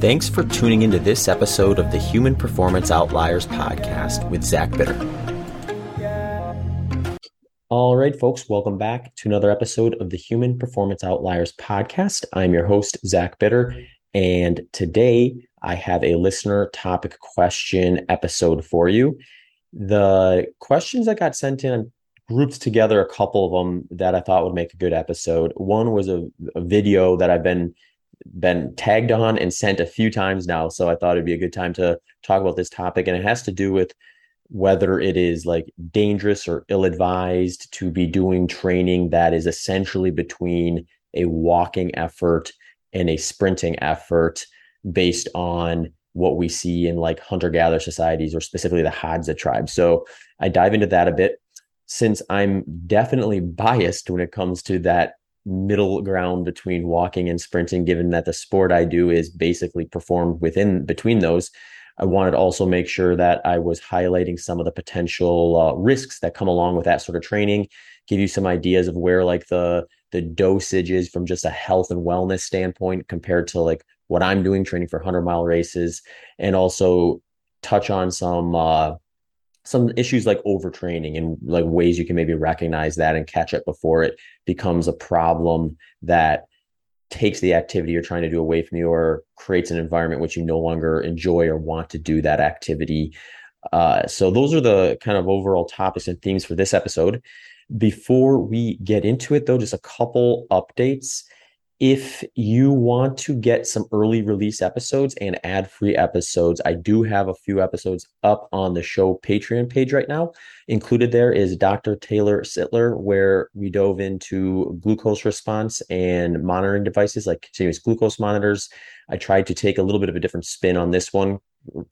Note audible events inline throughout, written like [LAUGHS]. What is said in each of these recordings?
Thanks for tuning into this episode of the Human Performance Outliers podcast with Zach Bitter. All right, folks, welcome back to another episode of the Human Performance Outliers podcast. I'm your host, Zach Bitter, and today I have a listener topic question episode for you. The questions that got sent in, grouped together a couple of them that I thought would make a good episode. One was a, a video that I've been been tagged on and sent a few times now. So I thought it'd be a good time to talk about this topic. And it has to do with whether it is like dangerous or ill advised to be doing training that is essentially between a walking effort and a sprinting effort based on what we see in like hunter gatherer societies or specifically the Hadza tribe. So I dive into that a bit since I'm definitely biased when it comes to that middle ground between walking and sprinting, given that the sport I do is basically performed within between those. I wanted to also make sure that I was highlighting some of the potential uh, risks that come along with that sort of training, give you some ideas of where like the the dosage is from just a health and wellness standpoint compared to like what I'm doing training for 100 mile races, and also touch on some uh, some issues like overtraining and like ways you can maybe recognize that and catch it before it becomes a problem that takes the activity you're trying to do away from you or creates an environment which you no longer enjoy or want to do that activity. Uh, so those are the kind of overall topics and themes for this episode. Before we get into it, though, just a couple updates if you want to get some early release episodes and ad free episodes, I do have a few episodes up on the show Patreon page right now. Included there is Dr. Taylor Sittler, where we dove into glucose response and monitoring devices like continuous glucose monitors. I tried to take a little bit of a different spin on this one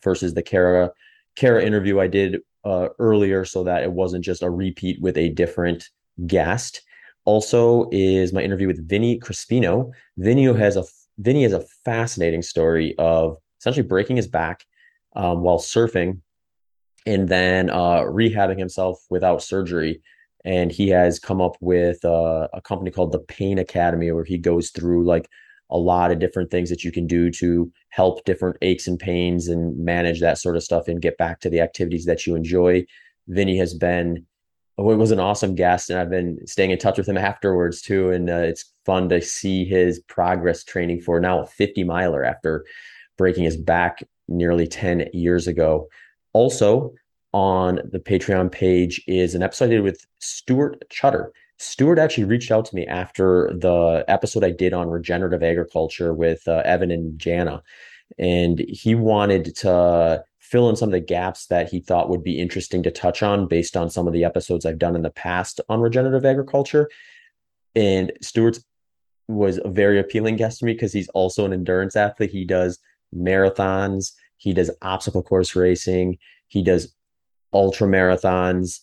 versus the Kara Kara interview I did uh, earlier, so that it wasn't just a repeat with a different guest also is my interview with Vinny Crispino. Vinny has a Vinny has a fascinating story of essentially breaking his back um, while surfing and then uh, rehabbing himself without surgery. And he has come up with uh, a company called the Pain Academy, where he goes through like a lot of different things that you can do to help different aches and pains and manage that sort of stuff and get back to the activities that you enjoy. Vinny has been it was an awesome guest, and I've been staying in touch with him afterwards too. And uh, it's fun to see his progress training for now a 50 miler after breaking his back nearly 10 years ago. Also, on the Patreon page is an episode I did with Stuart Chutter. Stuart actually reached out to me after the episode I did on regenerative agriculture with uh, Evan and Jana, and he wanted to fill in some of the gaps that he thought would be interesting to touch on based on some of the episodes I've done in the past on regenerative agriculture. And Stuart was a very appealing guest to me because he's also an endurance athlete. He does marathons, he does obstacle course racing, he does ultra marathons,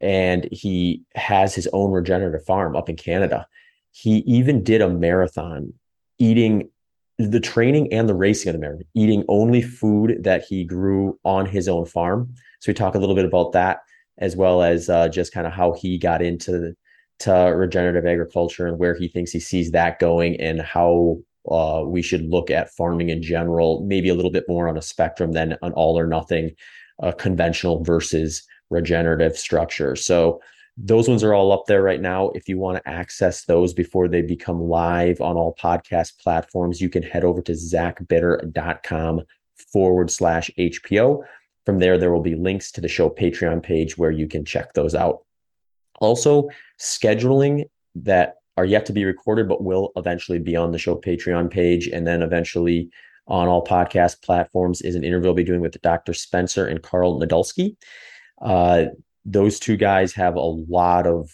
and he has his own regenerative farm up in Canada. He even did a marathon eating the training and the racing of the marathon, eating only food that he grew on his own farm. So we talk a little bit about that, as well as uh, just kind of how he got into to regenerative agriculture and where he thinks he sees that going, and how uh, we should look at farming in general, maybe a little bit more on a spectrum than an all or nothing uh, conventional versus regenerative structure. So those ones are all up there right now. If you want to access those before they become live on all podcast platforms, you can head over to zachbitter.com forward slash HPO. From there, there will be links to the show Patreon page where you can check those out. Also, scheduling that are yet to be recorded, but will eventually be on the show Patreon page and then eventually on all podcast platforms is an interview I'll be doing with Dr. Spencer and Karl Nadolsky. Uh, those two guys have a lot of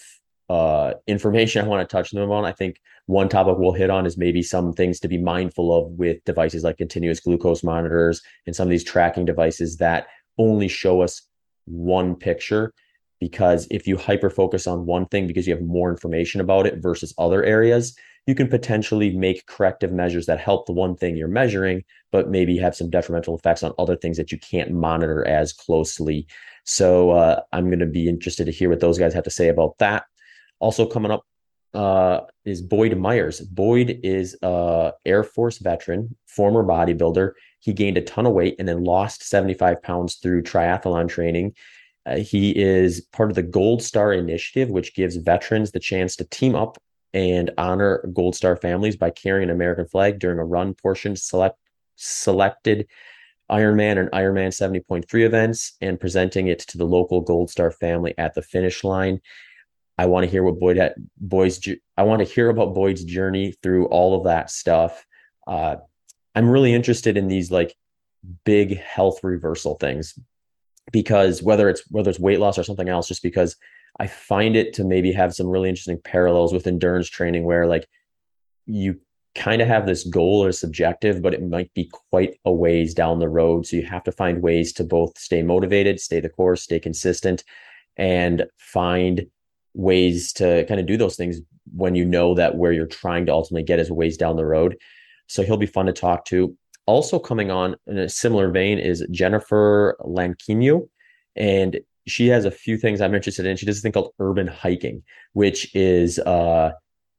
uh, information I want to touch them on. I think one topic we'll hit on is maybe some things to be mindful of with devices like continuous glucose monitors and some of these tracking devices that only show us one picture. Because if you hyper focus on one thing because you have more information about it versus other areas, you can potentially make corrective measures that help the one thing you're measuring, but maybe have some detrimental effects on other things that you can't monitor as closely. So uh, I'm going to be interested to hear what those guys have to say about that. Also, coming up uh, is Boyd Myers. Boyd is a Air Force veteran, former bodybuilder. He gained a ton of weight and then lost 75 pounds through triathlon training. Uh, he is part of the Gold Star Initiative, which gives veterans the chance to team up and honor Gold Star families by carrying an American flag during a run portion select selected Ironman and Ironman 70.3 events and presenting it to the local Gold Star family at the finish line. I want to hear what Boyd had, Boyd's I want to hear about Boyd's journey through all of that stuff. Uh, I'm really interested in these like big health reversal things because whether it's whether it's weight loss or something else, just because I find it to maybe have some really interesting parallels with endurance training where like you kind of have this goal or subjective, but it might be quite a ways down the road. So you have to find ways to both stay motivated, stay the course, stay consistent, and find ways to kind of do those things when you know that where you're trying to ultimately get is ways down the road. So he'll be fun to talk to. Also coming on in a similar vein is Jennifer Lanquino, and she has a few things I'm interested in. She does a thing called urban hiking, which is uh,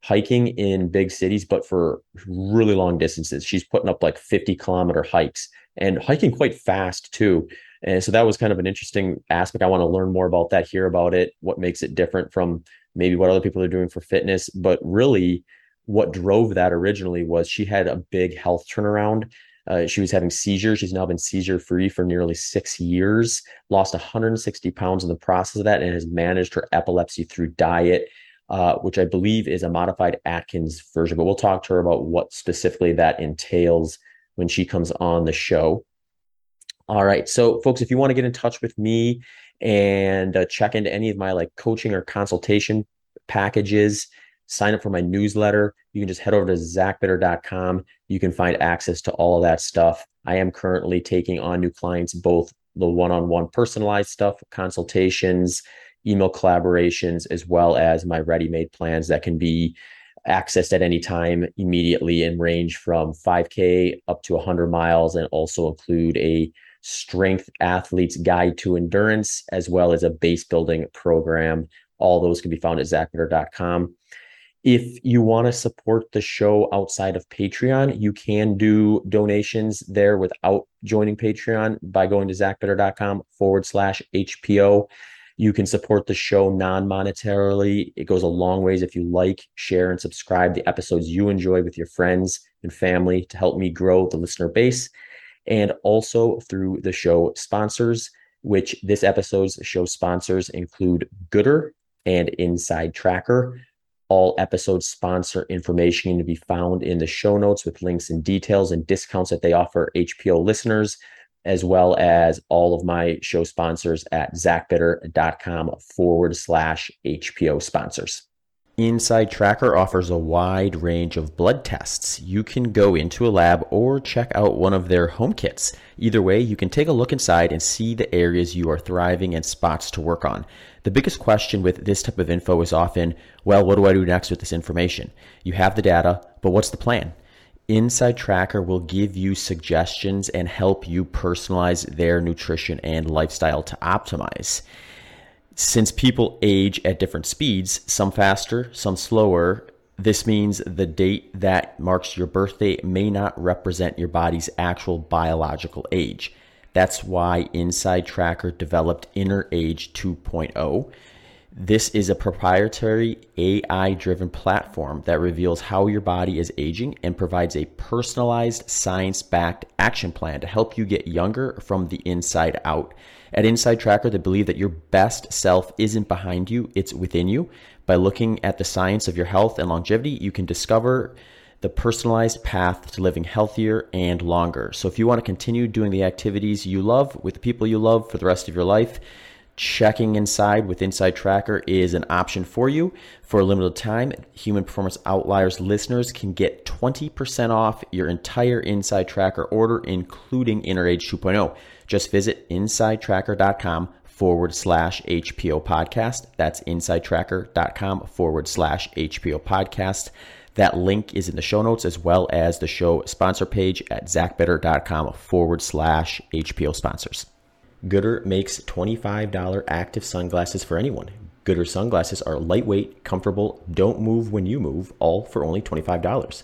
hiking in big cities, but for really long distances. She's putting up like 50 kilometer hikes and hiking quite fast too. And so that was kind of an interesting aspect. I want to learn more about that, hear about it, what makes it different from maybe what other people are doing for fitness. But really, what drove that originally was she had a big health turnaround. Uh, she was having seizures. She's now been seizure free for nearly six years, lost 160 pounds in the process of that, and has managed her epilepsy through diet uh, which I believe is a modified Atkins version. But we'll talk to her about what specifically that entails when she comes on the show. All right. So, folks, if you want to get in touch with me and uh, check into any of my like coaching or consultation packages, sign up for my newsletter, you can just head over to zachbitter.com. You can find access to all of that stuff. I am currently taking on new clients, both the one on one personalized stuff, consultations, email collaborations, as well as my ready made plans that can be accessed at any time immediately and range from 5K up to 100 miles and also include a strength athlete's guide to endurance, as well as a base building program. All those can be found at zachbitter.com. If you want to support the show outside of Patreon, you can do donations there without joining Patreon by going to zachbitter.com forward slash HPO. You can support the show non monetarily. It goes a long ways if you like, share, and subscribe the episodes you enjoy with your friends and family to help me grow the listener base. And also through the show sponsors, which this episode's show sponsors include Goodr and Inside Tracker. All episode sponsor information to be found in the show notes with links and details and discounts that they offer HPO listeners as well as all of my show sponsors at zachbitter.com forward slash HPO sponsors. Inside Tracker offers a wide range of blood tests. You can go into a lab or check out one of their home kits. Either way, you can take a look inside and see the areas you are thriving and spots to work on. The biggest question with this type of info is often, well, what do I do next with this information? You have the data, but what's the plan? Inside Tracker will give you suggestions and help you personalize their nutrition and lifestyle to optimize. Since people age at different speeds, some faster, some slower, this means the date that marks your birthday may not represent your body's actual biological age. That's why Inside Tracker developed Inner Age 2.0 this is a proprietary AI driven platform that reveals how your body is aging and provides a personalized science backed action plan to help you get younger from the inside out. At Inside Tracker, they believe that your best self isn't behind you, it's within you. By looking at the science of your health and longevity, you can discover the personalized path to living healthier and longer. So, if you want to continue doing the activities you love with the people you love for the rest of your life, checking inside with Inside Tracker is an option for you. For a limited time, Human Performance Outliers listeners can get 20% off your entire Inside Tracker order, including Inner Age 2.0. Just visit insidetracker.com forward slash HPO podcast. That's insidetracker.com forward slash HPO podcast. That link is in the show notes as well as the show sponsor page at zachbitter.com forward slash HPO sponsors. Goodr makes $25 active sunglasses for anyone. Goodr sunglasses are lightweight, comfortable, don't move when you move, all for only $25.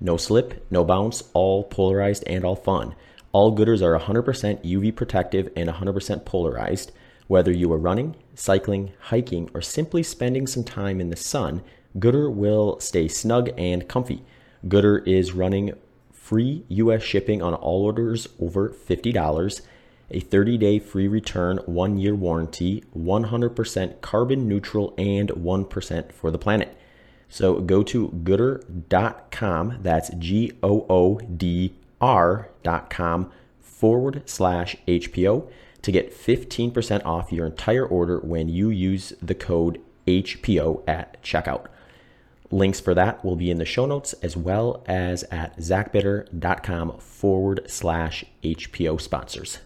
No slip, no bounce, all polarized and all fun. All Goodrs are 100% UV protective and 100% polarized. Whether you are running, cycling, hiking, or simply spending some time in the sun, Goodr will stay snug and comfy. Goodr is running free US shipping on all orders over $50 a 30 day free return, one year warranty, 100% carbon neutral, and 1% for the planet. So go to goodr.com, that's G O O D R.com forward slash HPO to get 15% off your entire order when you use the code HPO at checkout. Links for that will be in the show notes as well as at zachbitter.com forward slash HPO sponsors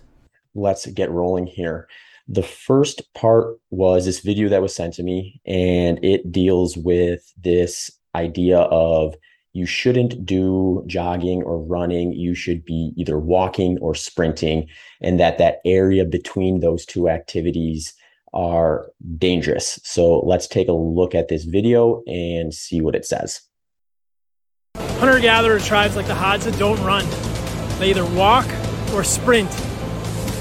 let's get rolling here. The first part was this video that was sent to me, and it deals with this idea of you shouldn't do jogging or running. You should be either walking or sprinting and that that area between those two activities are dangerous. So let's take a look at this video and see what it says. Hunter gatherer tribes like the hadza don't run. They either walk or sprint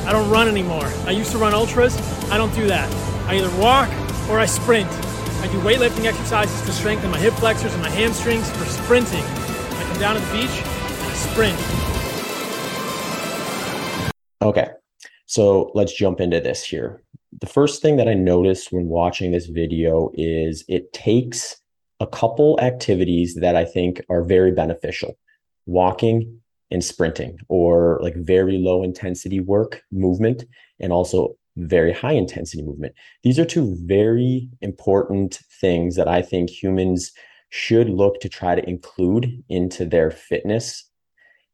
I don't run anymore. I used to run ultras. I don't do that. I either walk or I sprint. I do weightlifting exercises to strengthen my hip flexors and my hamstrings for sprinting. I come down to the beach and I sprint. Okay, so let's jump into this here. The first thing that I noticed when watching this video is it takes a couple activities that I think are very beneficial walking and sprinting or like very low intensity work movement and also very high intensity movement. These are two very important things that I think humans should look to try to include into their fitness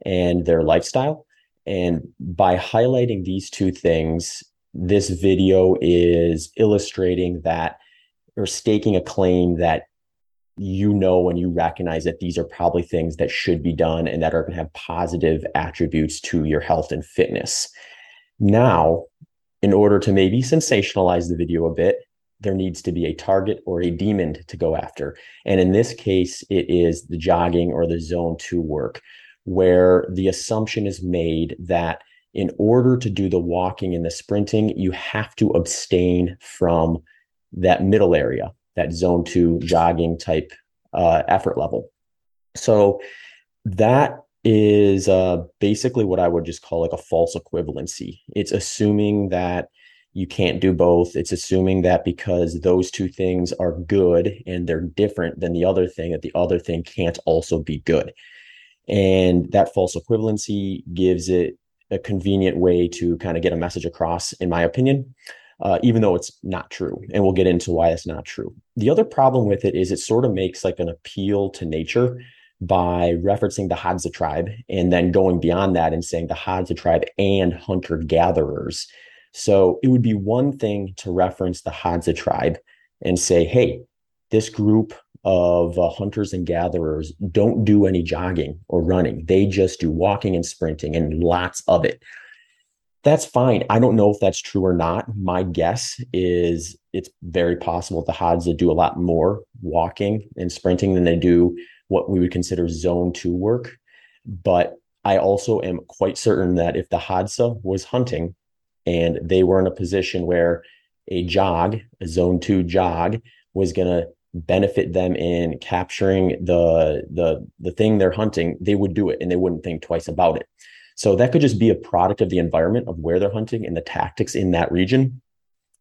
and their lifestyle. And by highlighting these two things, this video is illustrating that or staking a claim that you know when you recognize that these are probably things that should be done and that are going to have positive attributes to your health and fitness. Now, in order to maybe sensationalize the video a bit, there needs to be a target or a demon to go after. And in this case, it is the jogging or the zone two work, where the assumption is made that in order to do the walking and the sprinting, you have to abstain from that middle area that zone two jogging type uh, effort level. So that is uh, basically what I would just call like a false equivalency. It's assuming that you can't do both. It's assuming that because those two things are good and they're different than the other thing, that the other thing can't also be good. And that false equivalency gives it a convenient way to kind of get a message across, in my opinion uh, even though it's not true. And we'll get into why it's not true. The other problem with it is it sort of makes like an appeal to nature by referencing the Hadza tribe and then going beyond that and saying the Hadza tribe and hunter gatherers. So it would be one thing to reference the Hadza tribe and say, hey, this group of uh, hunters and gatherers don't do any jogging or running. They just do walking and sprinting and lots of it that's fine. I don't know if that's true or not. My guess is it's very possible the Hadza do a lot more walking and sprinting than they do what we would consider zone two work. But I also am quite certain that if the Hadza was hunting and they were in a position where a jog, a zone two jog, was going to benefit them in capturing the the the thing they're hunting, they would do it and they wouldn't think twice about it. So that could just be a product of the environment of where they're hunting and the tactics in that region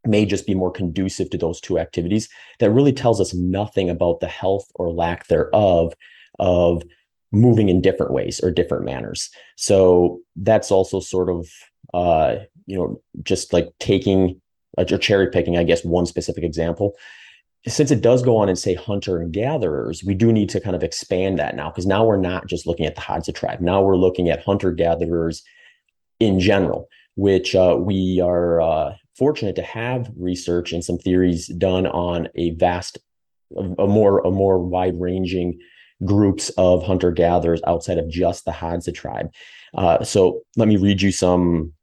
may just be more conducive to those two activities that really tells us nothing about the health or lack thereof of moving in different ways or different manners. So that's also sort of uh, you know just like taking uh, or cherry picking, I guess, one specific example since it does go on and say hunter and gatherers, we do need to kind of expand that now because now we're not just looking at the Hadza tribe. Now we're looking at hunter gatherers in general, which uh, we are uh, fortunate to have research and some theories done on a vast, a, more a more wide ranging groups of hunter gatherers outside of just the Hadza tribe. Uh, so let me read you some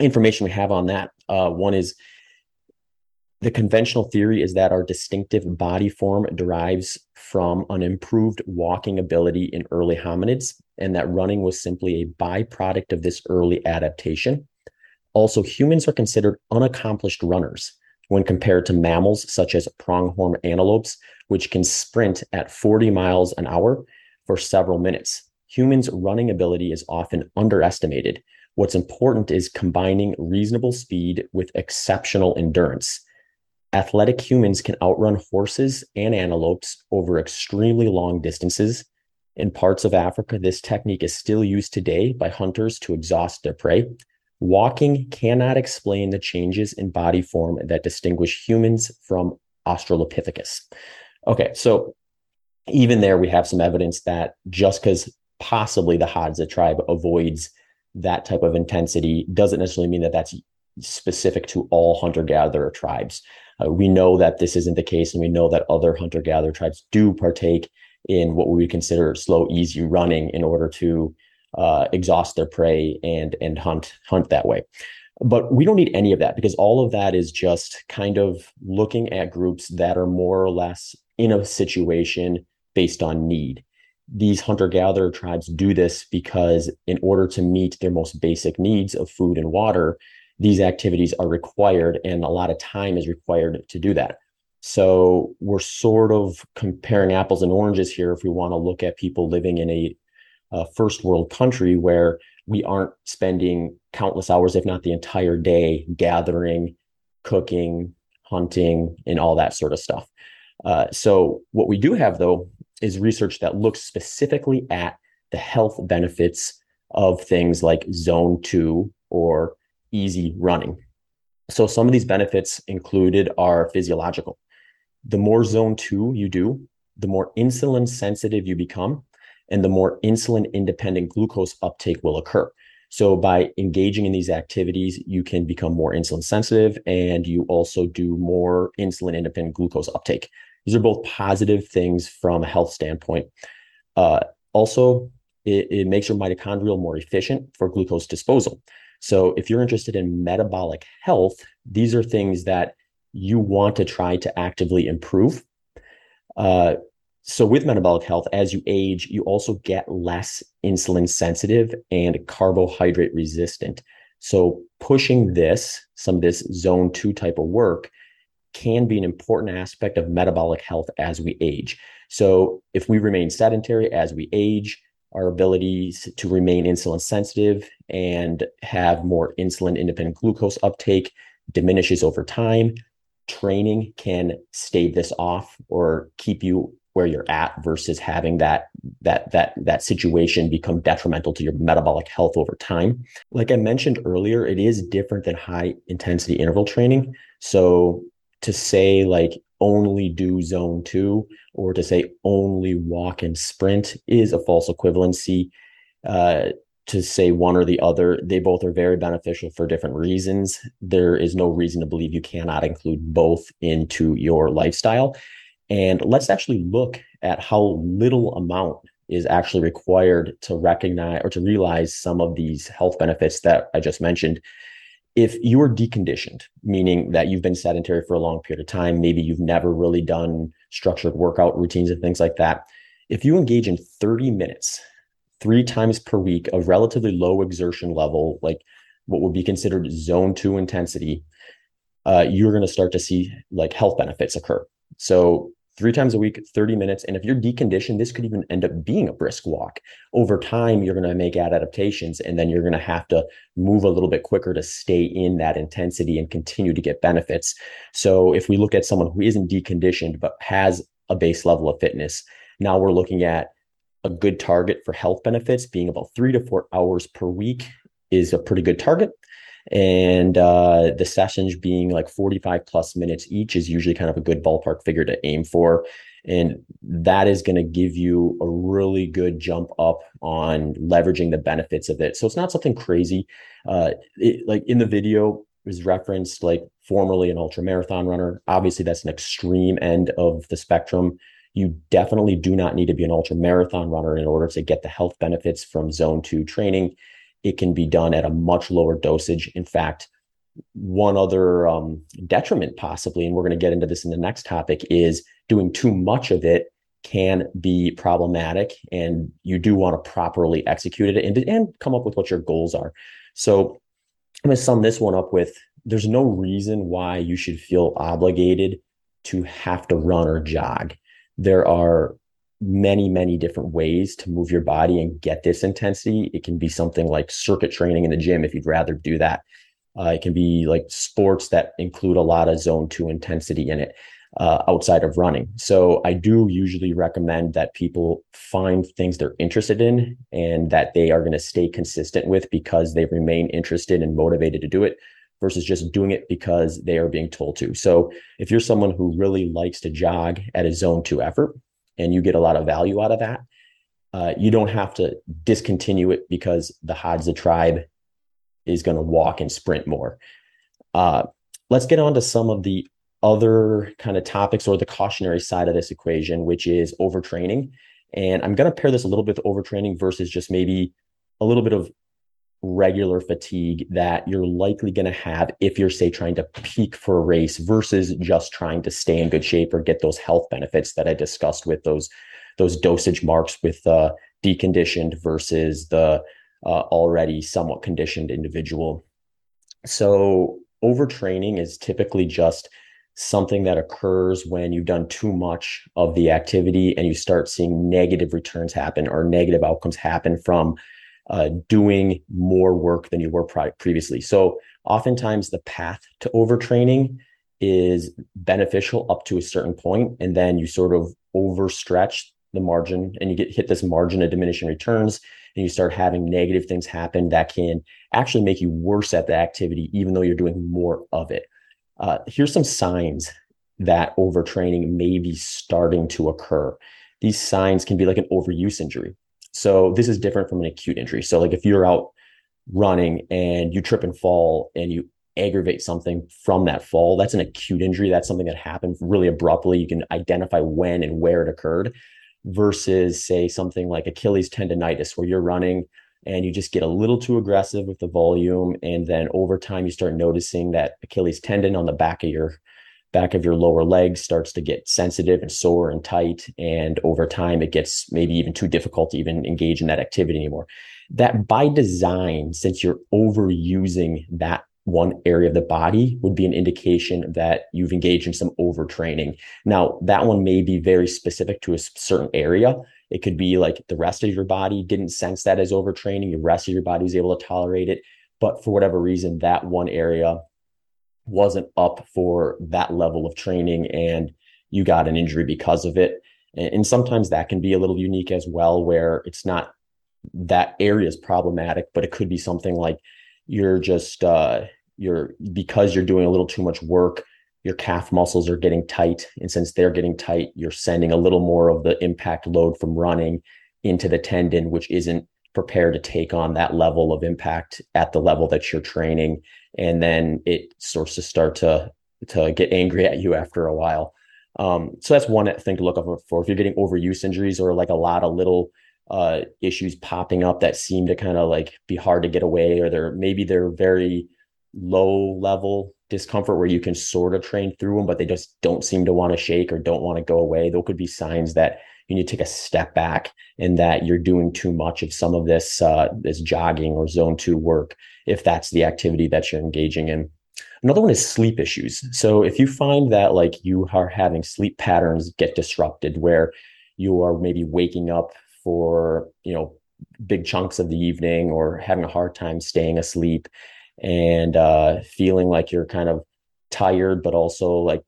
information we have on that. Uh, one is The conventional theory is that our distinctive body form derives from an improved walking ability in early hominids, and that running was simply a byproduct of this early adaptation. Also, humans are considered unaccomplished runners when compared to mammals such as pronghorn antelopes, which can sprint at 40 miles an hour for several minutes. Humans' running ability is often underestimated. What's important is combining reasonable speed with exceptional endurance. Athletic humans can outrun horses and antelopes over extremely long distances. In parts of Africa, this technique is still used today by hunters to exhaust their prey. Walking cannot explain the changes in body form that distinguish humans from Australopithecus. Okay, so even there, we have some evidence that just because possibly the Hadza tribe avoids that type of intensity doesn't necessarily mean that that's specific to all hunter gatherer tribes. Uh, we know that this isn't the case, and we know that other hunter gatherer tribes do partake in what we would consider slow, easy running in order to uh, exhaust their prey and and hunt hunt that way. But we don't need any of that because all of that is just kind of looking at groups that are more or less in a situation based on need. These hunter gatherer tribes do this because, in order to meet their most basic needs of food and water, these activities are required and a lot of time is required to do that. So we're sort of comparing apples and oranges here if we want to look at people living in a, a first world country where we aren't spending countless hours, if not the entire day, gathering, cooking, hunting, and all that sort of stuff. Uh, so, what we do have though is research that looks specifically at the health benefits of things like zone two or easy running. So some of these benefits included are physiological. The more zone two you do, the more insulin sensitive you become, and the more insulin independent glucose uptake will occur. So by engaging in these activities, you can become more insulin sensitive and you also do more insulin independent glucose uptake. These are both positive things from a health standpoint. Uh, also, it, it makes your mitochondrial more efficient for glucose disposal. So if you're interested in metabolic health, these are things that you want to try to actively improve. Uh, so with metabolic health, as you age, you also get less insulin sensitive and carbohydrate resistant. So pushing this, some of this zone two type of work can be an important aspect of metabolic health as we age. So if we remain sedentary as we age, our abilities to remain insulin sensitive and have more insulin independent glucose uptake diminishes over time. Training can stave this off or keep you where you're at versus having that that that that situation become detrimental to your metabolic health over time. Like I mentioned earlier, it is different than high intensity interval training. So to say like only do zone two or to say only walk and sprint is a false equivalency. Uh, to say one or the other, they both are very beneficial for different reasons. There is no reason to believe you cannot include both into your lifestyle. And let's actually look at how little amount is actually required to recognize or to realize some of these health benefits that I just mentioned if you're deconditioned, meaning that you've been sedentary for a long period of time, maybe you've never really done structured workout routines and things like that. If you engage in 30 minutes, three times per week of relatively low exertion level, like what would be considered zone two intensity, uh, you're going to start to see like health benefits occur. So three times a week, 30 minutes. And if you're deconditioned, this could even end up being a brisk walk. Over time, you're going to make adaptations and then you're going to have to move a little bit quicker to stay in that intensity and continue to get benefits. So if we look at someone who isn't deconditioned but has a base level of fitness, now we're looking at a good target for health benefits being about three to four hours per week is a pretty good target and uh, the sessions being like 45 plus minutes each is usually kind of a good ballpark figure to aim for. And that is going to give you a really good jump up on leveraging the benefits of it. So it's not something crazy. Uh, it, like in the video was referenced like formerly an ultra marathon runner. Obviously that's an extreme end of the spectrum. You definitely do not need to be an ultra marathon runner in order to get the health benefits from zone 2 training it can be done at a much lower dosage. In fact, one other um, detriment, possibly, and we're going to get into this in the next topic, is doing too much of it can be problematic, and you do want to properly execute it and, and come up with what your goals are. So, I'm going to sum this one up with there's no reason why you should feel obligated to have to run or jog. There are many, many different ways to move your body and get this intensity. It can be something like circuit training in the gym if you'd rather do that. Uh, it can be like sports that include a lot of zone two intensity in it uh, outside of running. So I do usually recommend that people find things they're interested in and that they are going to stay consistent with because they remain interested and motivated to do it versus just doing it because they are being told to. So if you're someone who really likes to jog at a zone two effort and you get a lot of value out of that, uh, you don't have to discontinue it because the Hadza tribe is going to walk and sprint more. Uh, let's get on to some of the other kind of topics or the cautionary side of this equation, which is overtraining. And I'm going to pair this a little bit with overtraining versus just maybe a little bit of regular fatigue that you're likely going to have if you're say trying to peak for a race versus just trying to stay in good shape or get those health benefits that I discussed with those those dosage marks with uh, deconditioned versus the uh, already somewhat conditioned individual. So overtraining is typically just something that occurs when you've done too much of the activity and you start seeing negative returns happen or negative outcomes happen from uh, doing more work than you were previously. So, oftentimes, the path to overtraining is beneficial up to a certain point, and then you sort of overstretch the margin and you get hit this margin of diminishing returns and you start having negative things happen that can actually make you worse at the activity even though you're doing more of it. Uh, here's some signs that overtraining may be starting to occur. These signs can be like an overuse injury so this is different from an acute injury. So like if you're out running and you trip and fall and you aggravate something from that fall, that's an acute injury. That's something that happened really abruptly. You can identify when and where it occurred versus say something like Achilles tendonitis where you're running and you just get a little too aggressive with the volume and then over time you start noticing that Achilles tendon on the back of your back of your lower leg starts to get sensitive and sore and tight. And over time, it gets maybe even too difficult to even engage in that activity anymore. That by design, since you're overusing that one area of the body would be an indication that you've engaged in some overtraining. Now, that one may be very specific to a certain area. It could be like the rest of your body didn't sense that as overtraining, the rest of your body was able to tolerate it. But for whatever reason, that one area wasn't up for that level of training and you got an injury because of it. And, sometimes that can be a little unique as well, where it's not that area is problematic, but it could be something like you're just, uh, you're because you're doing a little too much work, your calf muscles are getting tight. And since they're getting tight, you're sending a little more of the impact load from running into the tendon, which isn't prepared to take on that level of impact at the level that you're training and then it starts to start to to get angry at you after a while. Um, so that's one thing to look up for. If you're getting overuse injuries or like a lot of little uh, issues popping up that seem to kind of like be hard to get away or they're maybe they're very low level discomfort where you can sort of train through them but they just don't seem to want to shake or don't want to go away those could be signs that you need to take a step back and that you're doing too much of some of this uh, this jogging or zone two work if that's the activity that you're engaging in. Another one is sleep issues. So if you find that like you are having sleep patterns get disrupted where you are maybe waking up for, you know, big chunks of the evening or having a hard time staying asleep and uh, feeling like you're kind of tired but also like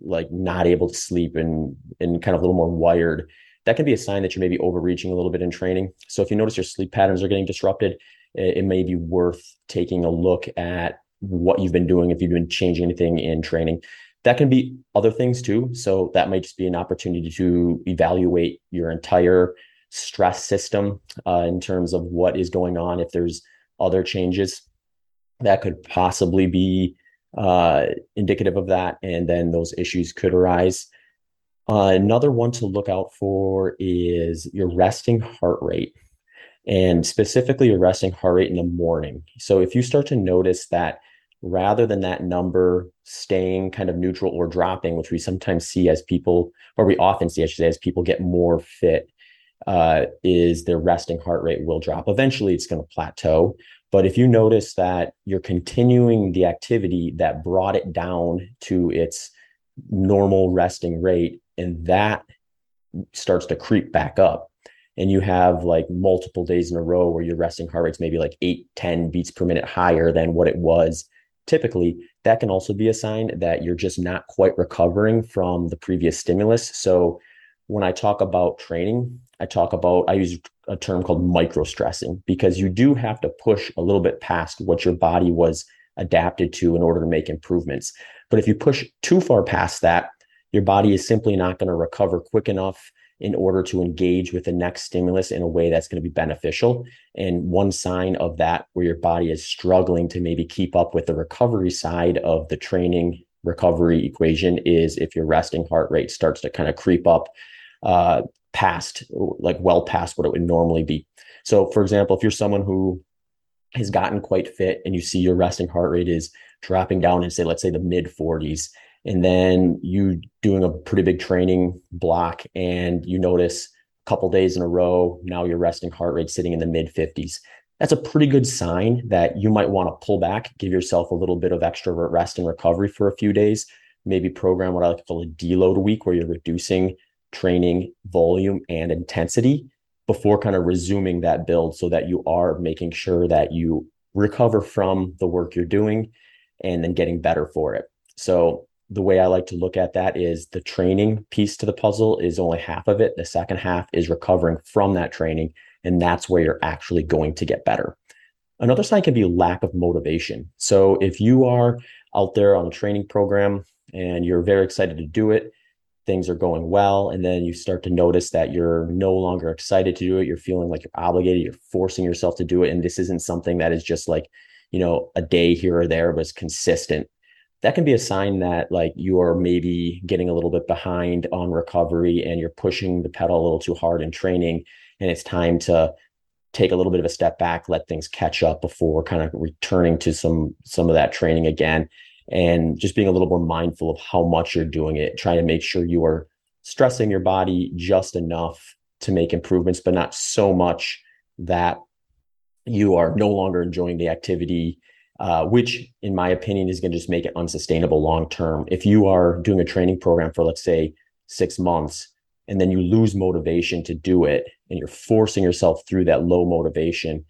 like not able to sleep and and kind of a little more wired that can be a sign that you're maybe overreaching a little bit in training so if you notice your sleep patterns are getting disrupted it, may be worth taking a look at what you've been doing if you've been changing anything in training. That can be other things too. So that might just be an opportunity to evaluate your entire stress system uh, in terms of what is going on if there's other changes that could possibly be uh, indicative of that, and then those issues could arise. Uh, another one to look out for is your resting heart rate, and specifically your resting heart rate in the morning. So if you start to notice that rather than that number staying kind of neutral or dropping, which we sometimes see as people, or we often see, I should say, as people get more fit, uh, is their resting heart rate will drop. Eventually, it's going to plateau. But if you notice that you're continuing the activity that brought it down to its normal resting rate, and that starts to creep back up, and you have like multiple days in a row where your resting heart rate's maybe like eight, 10 beats per minute higher than what it was typically, that can also be a sign that you're just not quite recovering from the previous stimulus. So when I talk about training, I talk about, I use a term called micro stressing because you do have to push a little bit past what your body was adapted to in order to make improvements. But if you push too far past that, your body is simply not going to recover quick enough in order to engage with the next stimulus in a way that's going to be beneficial. And one sign of that, where your body is struggling to maybe keep up with the recovery side of the training recovery equation, is if your resting heart rate starts to kind of creep up uh, past, like well past what it would normally be. So, for example, if you're someone who has gotten quite fit and you see your resting heart rate is dropping down in say let's say the mid 40s and then you doing a pretty big training block and you notice a couple days in a row now your resting heart rate sitting in the mid 50s that's a pretty good sign that you might want to pull back give yourself a little bit of extra rest and recovery for a few days. Maybe program what i like to call a deload week where you're reducing training volume and intensity before kind of resuming that build so that you are making sure that you recover from the work you're doing and then getting better for it. So the way I like to look at that is the training piece to the puzzle is only half of it. The second half is recovering from that training. And that's where you're actually going to get better. Another sign can be lack of motivation. So if you are out there on a training program and you're very excited to do it, things are going well, and then you start to notice that you're no longer excited to do it, you're feeling like you're obligated, you're forcing yourself to do it. And this isn't something that is just like, you know, a day here or there, but it's consistent that can be a sign that like you are maybe getting a little bit behind on recovery and you're pushing the pedal a little too hard in training and it's time to take a little bit of a step back let things catch up before kind of returning to some some of that training again and just being a little more mindful of how much you're doing it. Trying to make sure you are stressing your body just enough to make improvements but not so much that you are no longer enjoying the activity uh, which in my opinion is going to just make it unsustainable long term. If you are doing a training program for, let's say, six months, and then you lose motivation to do it, and you're forcing yourself through that low motivation,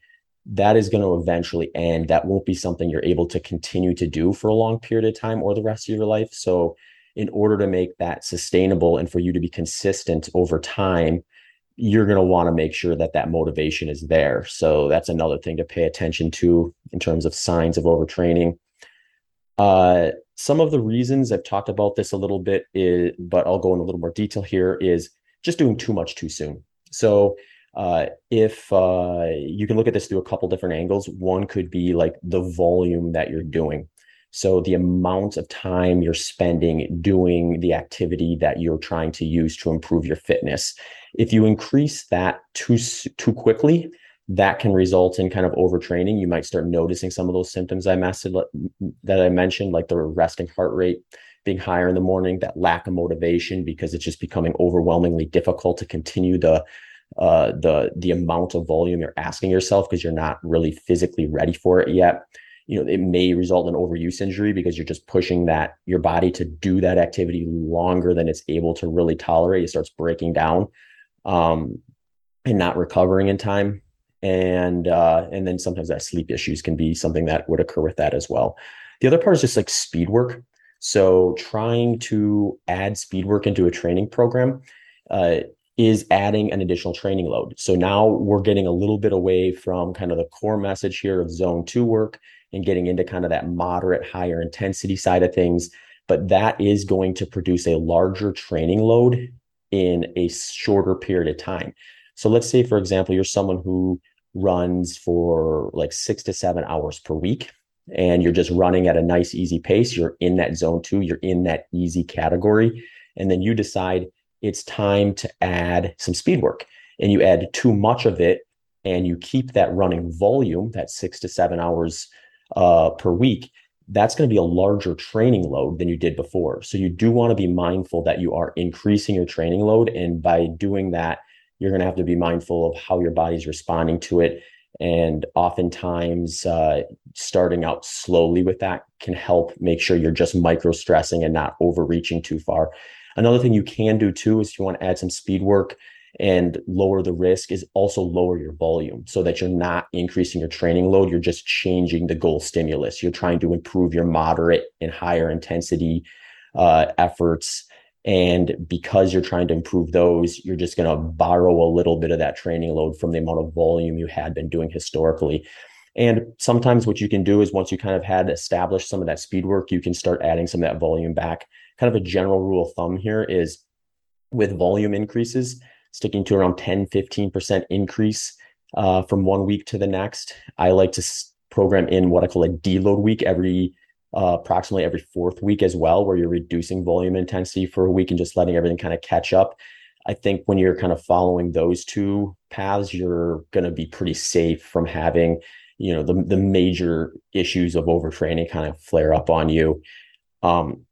that is going to eventually end. That won't be something you're able to continue to do for a long period of time or the rest of your life. So, in order to make that sustainable and for you to be consistent over time, you're going to want to make sure that that motivation is there. So that's another thing to pay attention to in terms of signs of overtraining. Uh, some of the reasons I've talked about this a little bit, is, but I'll go in a little more detail here, is just doing too much too soon. So uh, if uh, you can look at this through a couple different angles, one could be like the volume that you're doing. So the amount of time you're spending doing the activity that you're trying to use to improve your fitness. If you increase that too too quickly, that can result in kind of overtraining. You might start noticing some of those symptoms I messaged, that I mentioned, like the resting heart rate being higher in the morning, that lack of motivation because it's just becoming overwhelmingly difficult to continue the uh, the the amount of volume you're asking yourself because you're not really physically ready for it yet you know it may result in overuse injury because you're just pushing that your body to do that activity longer than it's able to really tolerate. It starts breaking down um, and not recovering in time. And uh, and then sometimes that sleep issues can be something that would occur with that as well. The other part is just like speed work. So trying to add speed work into a training program uh, is adding an additional training load. So now we're getting a little bit away from kind of the core message here of zone two work and getting into kind of that moderate, higher intensity side of things. But that is going to produce a larger training load in a shorter period of time. So let's say, for example, you're someone who runs for like six to seven hours per week and you're just running at a nice, easy pace. You're in that zone two, you're in that easy category. And then you decide it's time to add some speed work and you add too much of it and you keep that running volume, that six to seven hours uh, per week, that's going to be a larger training load than you did before. So you do want to be mindful that you are increasing your training load. And by doing that, you're going to have to be mindful of how your body's responding to it. And oftentimes, uh, starting out slowly with that can help make sure you're just micro stressing and not overreaching too far. Another thing you can do too is if you want to add some speed work and lower the risk is also lower your volume so that you're not increasing your training load. You're just changing the goal stimulus. You're trying to improve your moderate and higher intensity uh, efforts. And because you're trying to improve those, you're just going to borrow a little bit of that training load from the amount of volume you had been doing historically. And sometimes what you can do is once you kind of had established some of that speed work, you can start adding some of that volume back. Kind of a general rule of thumb here is with volume increases, sticking to around 10, 15% increase uh, from one week to the next. I like to program in what I call a deload week every uh, approximately every fourth week as well, where you're reducing volume intensity for a week and just letting everything kind of catch up. I think when you're kind of following those two paths, you're going to be pretty safe from having, you know, the the major issues of overtraining kind of flare up on you. Um,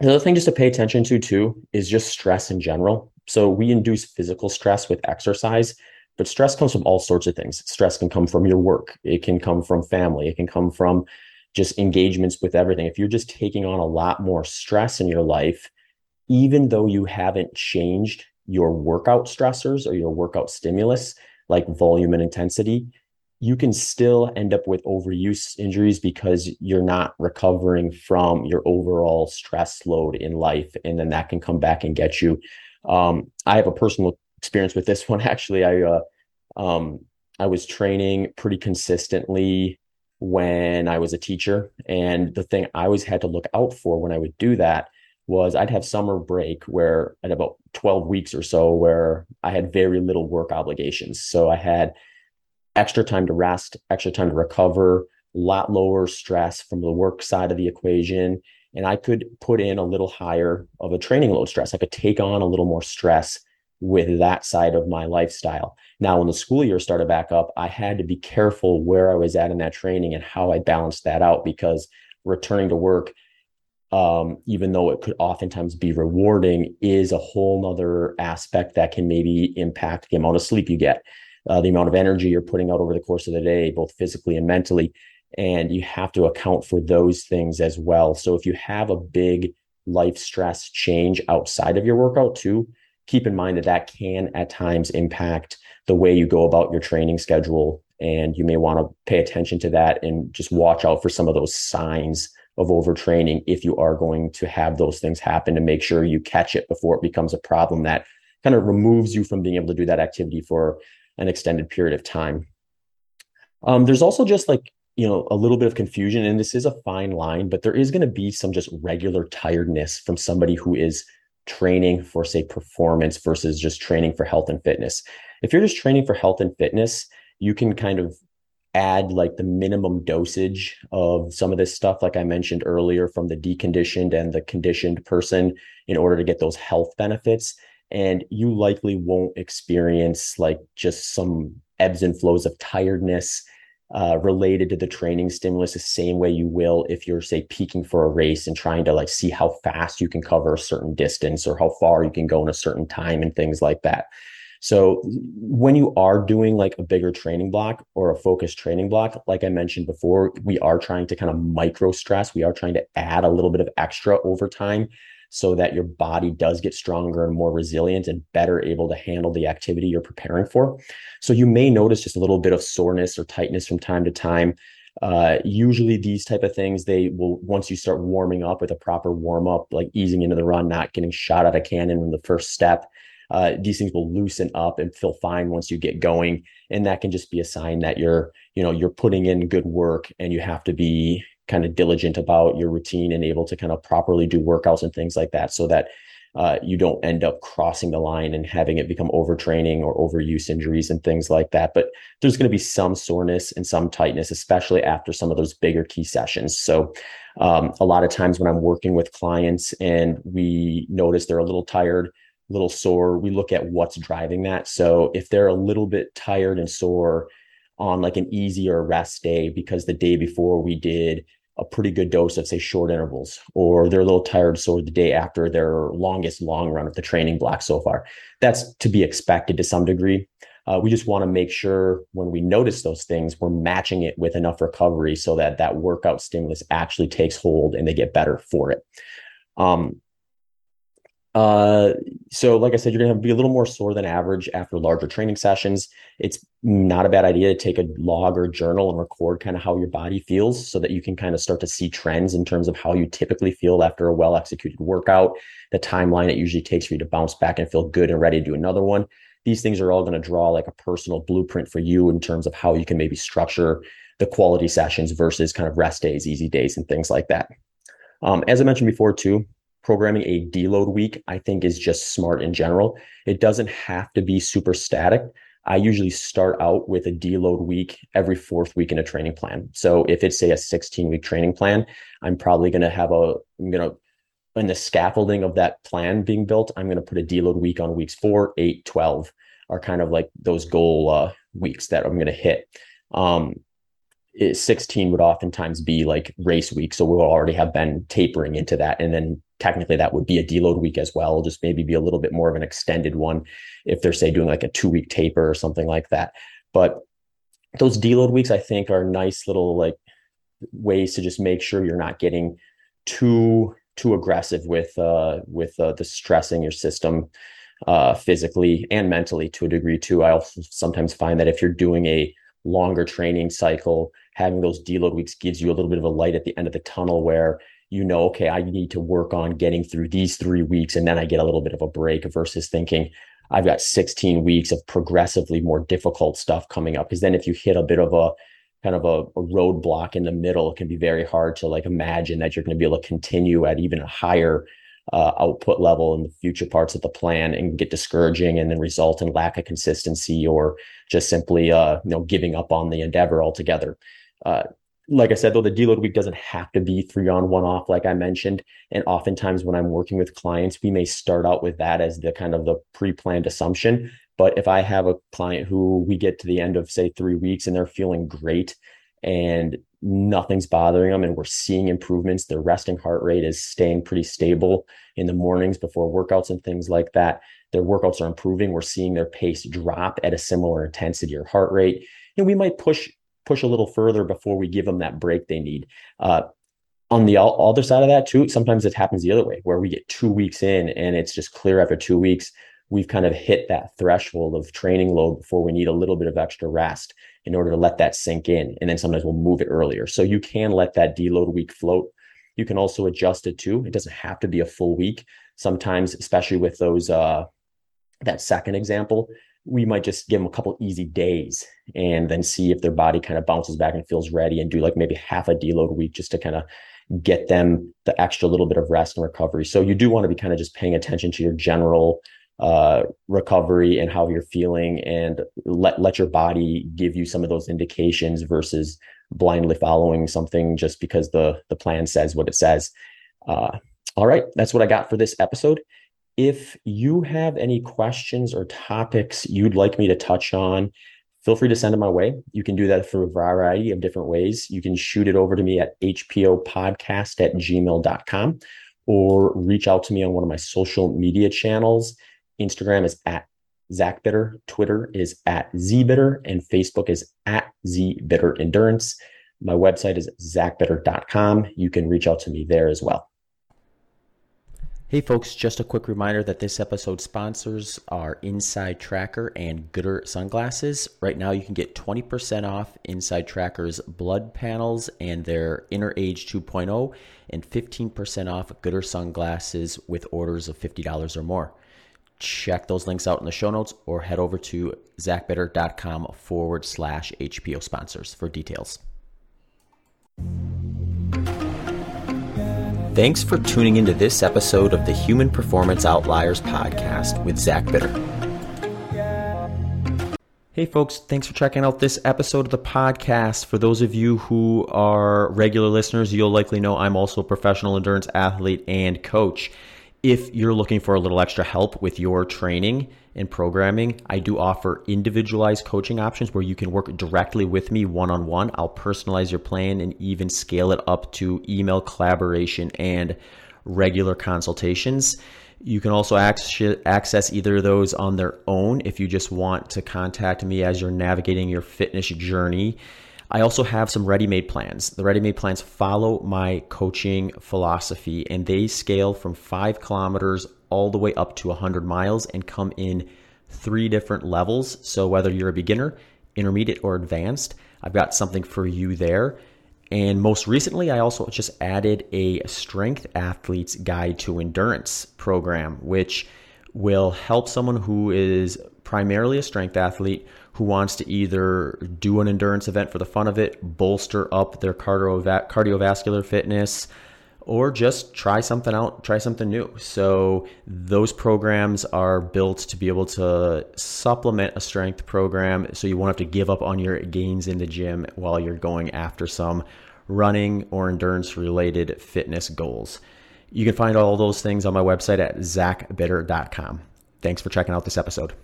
the other thing just to pay attention to too is just stress in general. So we induce physical stress with exercise, but stress comes from all sorts of things. Stress can come from your work, it can come from family, it can come from just engagements with everything. If you're just taking on a lot more stress in your life, even though you haven't changed your workout stressors or your workout stimulus, like volume and intensity, you can still end up with overuse injuries because you're not recovering from your overall stress load in life. And then that can come back and get you um, I have a personal experience with this [LAUGHS] one. Actually, I uh, um, I was training pretty consistently when I was a teacher, and the thing I always had to look out for when I would do that was I'd have summer break where at about 12 weeks or so where I had very little work obligations. So I had extra time to rest, extra time to recover, a lot lower stress from the work side of the equation and I could put in a little higher of a training load stress. I could take on a little more stress with that side of my lifestyle. Now, when the school year started back up, I had to be careful where I was at in that training and how I balanced that out because returning to work, um, even though it could oftentimes be rewarding, is a whole nother aspect that can maybe impact the amount of sleep you get, uh, the amount of energy you're putting out over the course of the day, both physically and mentally and you have to account for those things as well. So if you have a big life stress change outside of your workout too, keep in mind that that can at times impact the way you go about your training schedule and you may want to pay attention to that and just watch out for some of those signs of overtraining if you are going to have those things happen to make sure you catch it before it becomes a problem that kind of removes you from being able to do that activity for an extended period of time. Um, there's also just like you know a little bit of confusion and this is a fine line but there is going to be some just regular tiredness from somebody who is training for say performance versus just training for health and fitness. If you're just training for health and fitness you can kind of add like the minimum dosage of some of this stuff like i mentioned earlier from the deconditioned and the conditioned person in order to get those health benefits and you likely won't experience like just some ebbs and flows of tiredness uh, related to the training stimulus the same way you will if you're say peaking for a race and trying to like see how fast you can cover a certain distance or how far you can go in a certain time and things like that. So when you are doing like a bigger training block or a focused training block like i mentioned before we are trying to kind of micro stress we are trying to add a little bit of extra over time so that your body does get stronger and more resilient and better able to handle the activity you're preparing for. So you may notice just a little bit of soreness or tightness from time to time. Uh, usually these type of things, they will, once you start warming up with a proper warm up, like easing into the run, not getting shot at a cannon in the first step, uh, these things will loosen up and feel fine once you get going. And that can just be a sign that you're, you know, you're putting in good work and you have to be kind of diligent about your routine and able to kind of properly do workouts and things like that so that uh, you don't end up crossing the line and having it become overtraining or overuse injuries and things like that. But there's going to be some soreness and some tightness, especially after some of those bigger key sessions. So, um, a lot of times when I'm working with clients and we notice they're a little tired, a little sore, we look at what's driving that. So, if they're a little bit tired and sore on like an easy or rest day because the day before we did a pretty good dose of say short intervals or they're a little tired so the day after their longest long run of the training block so far. That's to be expected to some degree. Uh, we just want to make sure when we notice those things we're matching it with enough recovery so that that workout stimulus actually takes hold and they get better for it. Um, uh, so like I said, you're have to be a little more sore than average after larger training sessions. It's not a bad idea to take a log or journal and record kind of how your body feels so that you can kind of start to see trends in terms of how you typically feel after a well executed workout, the timeline it usually takes for you to bounce back and feel good and ready to do another one. These things are all going to draw like a personal blueprint for you in terms of how you can maybe structure the quality sessions versus kind of rest days, easy days, and things like that. Um, as I mentioned before, too, programming a deload week, I think is just smart in general. It doesn't have to be super static. I usually start out with a deload week every fourth week in a training plan. So if it's say a 16 week training plan, I'm probably going to have a, I'm going to, in the scaffolding of that plan being built, I'm going to put a deload week on weeks four, eight, 12 are kind of like those goal uh, weeks that I'm going to hit. Um, 16 would oftentimes be like race week. So we'll already have been tapering into that. And then technically that would be a deload week as well, just maybe be a little bit more of an extended one if they're say doing like a two week taper or something like that. But those deload weeks, I think, are nice little like ways to just make sure you're not getting too too aggressive with uh with uh, the stressing your system uh physically and mentally to a degree too. I also sometimes find that if you're doing a longer training cycle, having those deload weeks gives you a little bit of a light at the end of the tunnel where you know, okay, I need to work on getting through these three weeks and then I get a little bit of a break versus thinking I've got 16 weeks of progressively more difficult stuff coming up. Because then if you hit a bit of a kind of a, a roadblock in the middle, it can be very hard to like imagine that you're going to be able to continue at even a higher uh, output level in the future parts of the plan and get discouraging and then result in lack of consistency or just simply uh, you know giving up on the endeavor altogether. Uh, like I said, though, the deload week doesn't have to be three on one off, like I mentioned. And oftentimes when I'm working with clients, we may start out with that as the kind of the pre-planned assumption. But if I have a client who we get to the end of say three weeks and they're feeling great and nothing's bothering them and we're seeing improvements, their resting heart rate is staying pretty stable in the mornings before workouts and things like that. Their workouts are improving. We're seeing their pace drop at a similar intensity or heart rate. And we might push push a little further before we give them that break they need. Uh, on the other side of that too, sometimes it happens the other way where we get two weeks in and it's just clear after two weeks, we've kind of hit that threshold of training load before we need a little bit of extra rest in order to let that sink in. And then sometimes we'll move it earlier. So you can let that deload week float. You can also adjust it too. It doesn't have to be a full week. Sometimes, especially with those, uh, that second example, we might just give them a couple easy days and then see if their body kind of bounces back and feels ready and do like maybe half a deload a week just to kind of get them the extra little bit of rest and recovery. So you do want to be kind of just paying attention to your general uh, recovery and how you're feeling and let let your body give you some of those indications versus blindly following something just because the the plan says what it says. Uh, all right, that's what I got for this episode. If you have any questions or topics you'd like me to touch on, feel free to send them my way. You can do that through a variety of different ways. You can shoot it over to me at hpopodcast at gmail.com or reach out to me on one of my social media channels. Instagram is at Zach Bitter, Twitter is at ZBitter, and Facebook is at ZBitter Endurance. My website is zachbitter.com. You can reach out to me there as well. Hey folks, just a quick reminder that this episode sponsors are InsideTracker and Goodr sunglasses. Right now you can get 20% off InsideTracker's blood panels and their InnerAge 2.0 and 15% off Goodr sunglasses with orders of $50 or more. Check those links out in the show notes or head over to zachbitter.com forward slash HPO sponsors for details. Thanks for tuning into this episode of the Human Performance Outliers podcast with Zach Bitter. Hey, folks, thanks for checking out this episode of the podcast. For those of you who are regular listeners, you'll likely know I'm also a professional endurance athlete and coach. If you're looking for a little extra help with your training, and programming. I do offer individualized coaching options where you can work directly with me one on one. I'll personalize your plan and even scale it up to email collaboration and regular consultations. You can also access either of those on their own if you just want to contact me as you're navigating your fitness journey. I also have some ready made plans. The ready made plans follow my coaching philosophy and they scale from five kilometers all the way up to 100 miles and come in three different levels. So, whether you're a beginner, intermediate, or advanced, I've got something for you there. And most recently, I also just added a strength athlete's guide to endurance program, which will help someone who is primarily a strength athlete who wants to either do an endurance event for the fun of it, bolster up their cardiovascular fitness, or just try something out, try something new. So, those programs are built to be able to supplement a strength program so you won't have to give up on your gains in the gym while you're going after some running or endurance related fitness goals. You can find all those things on my website at zachbitter.com. Thanks for checking out this episode.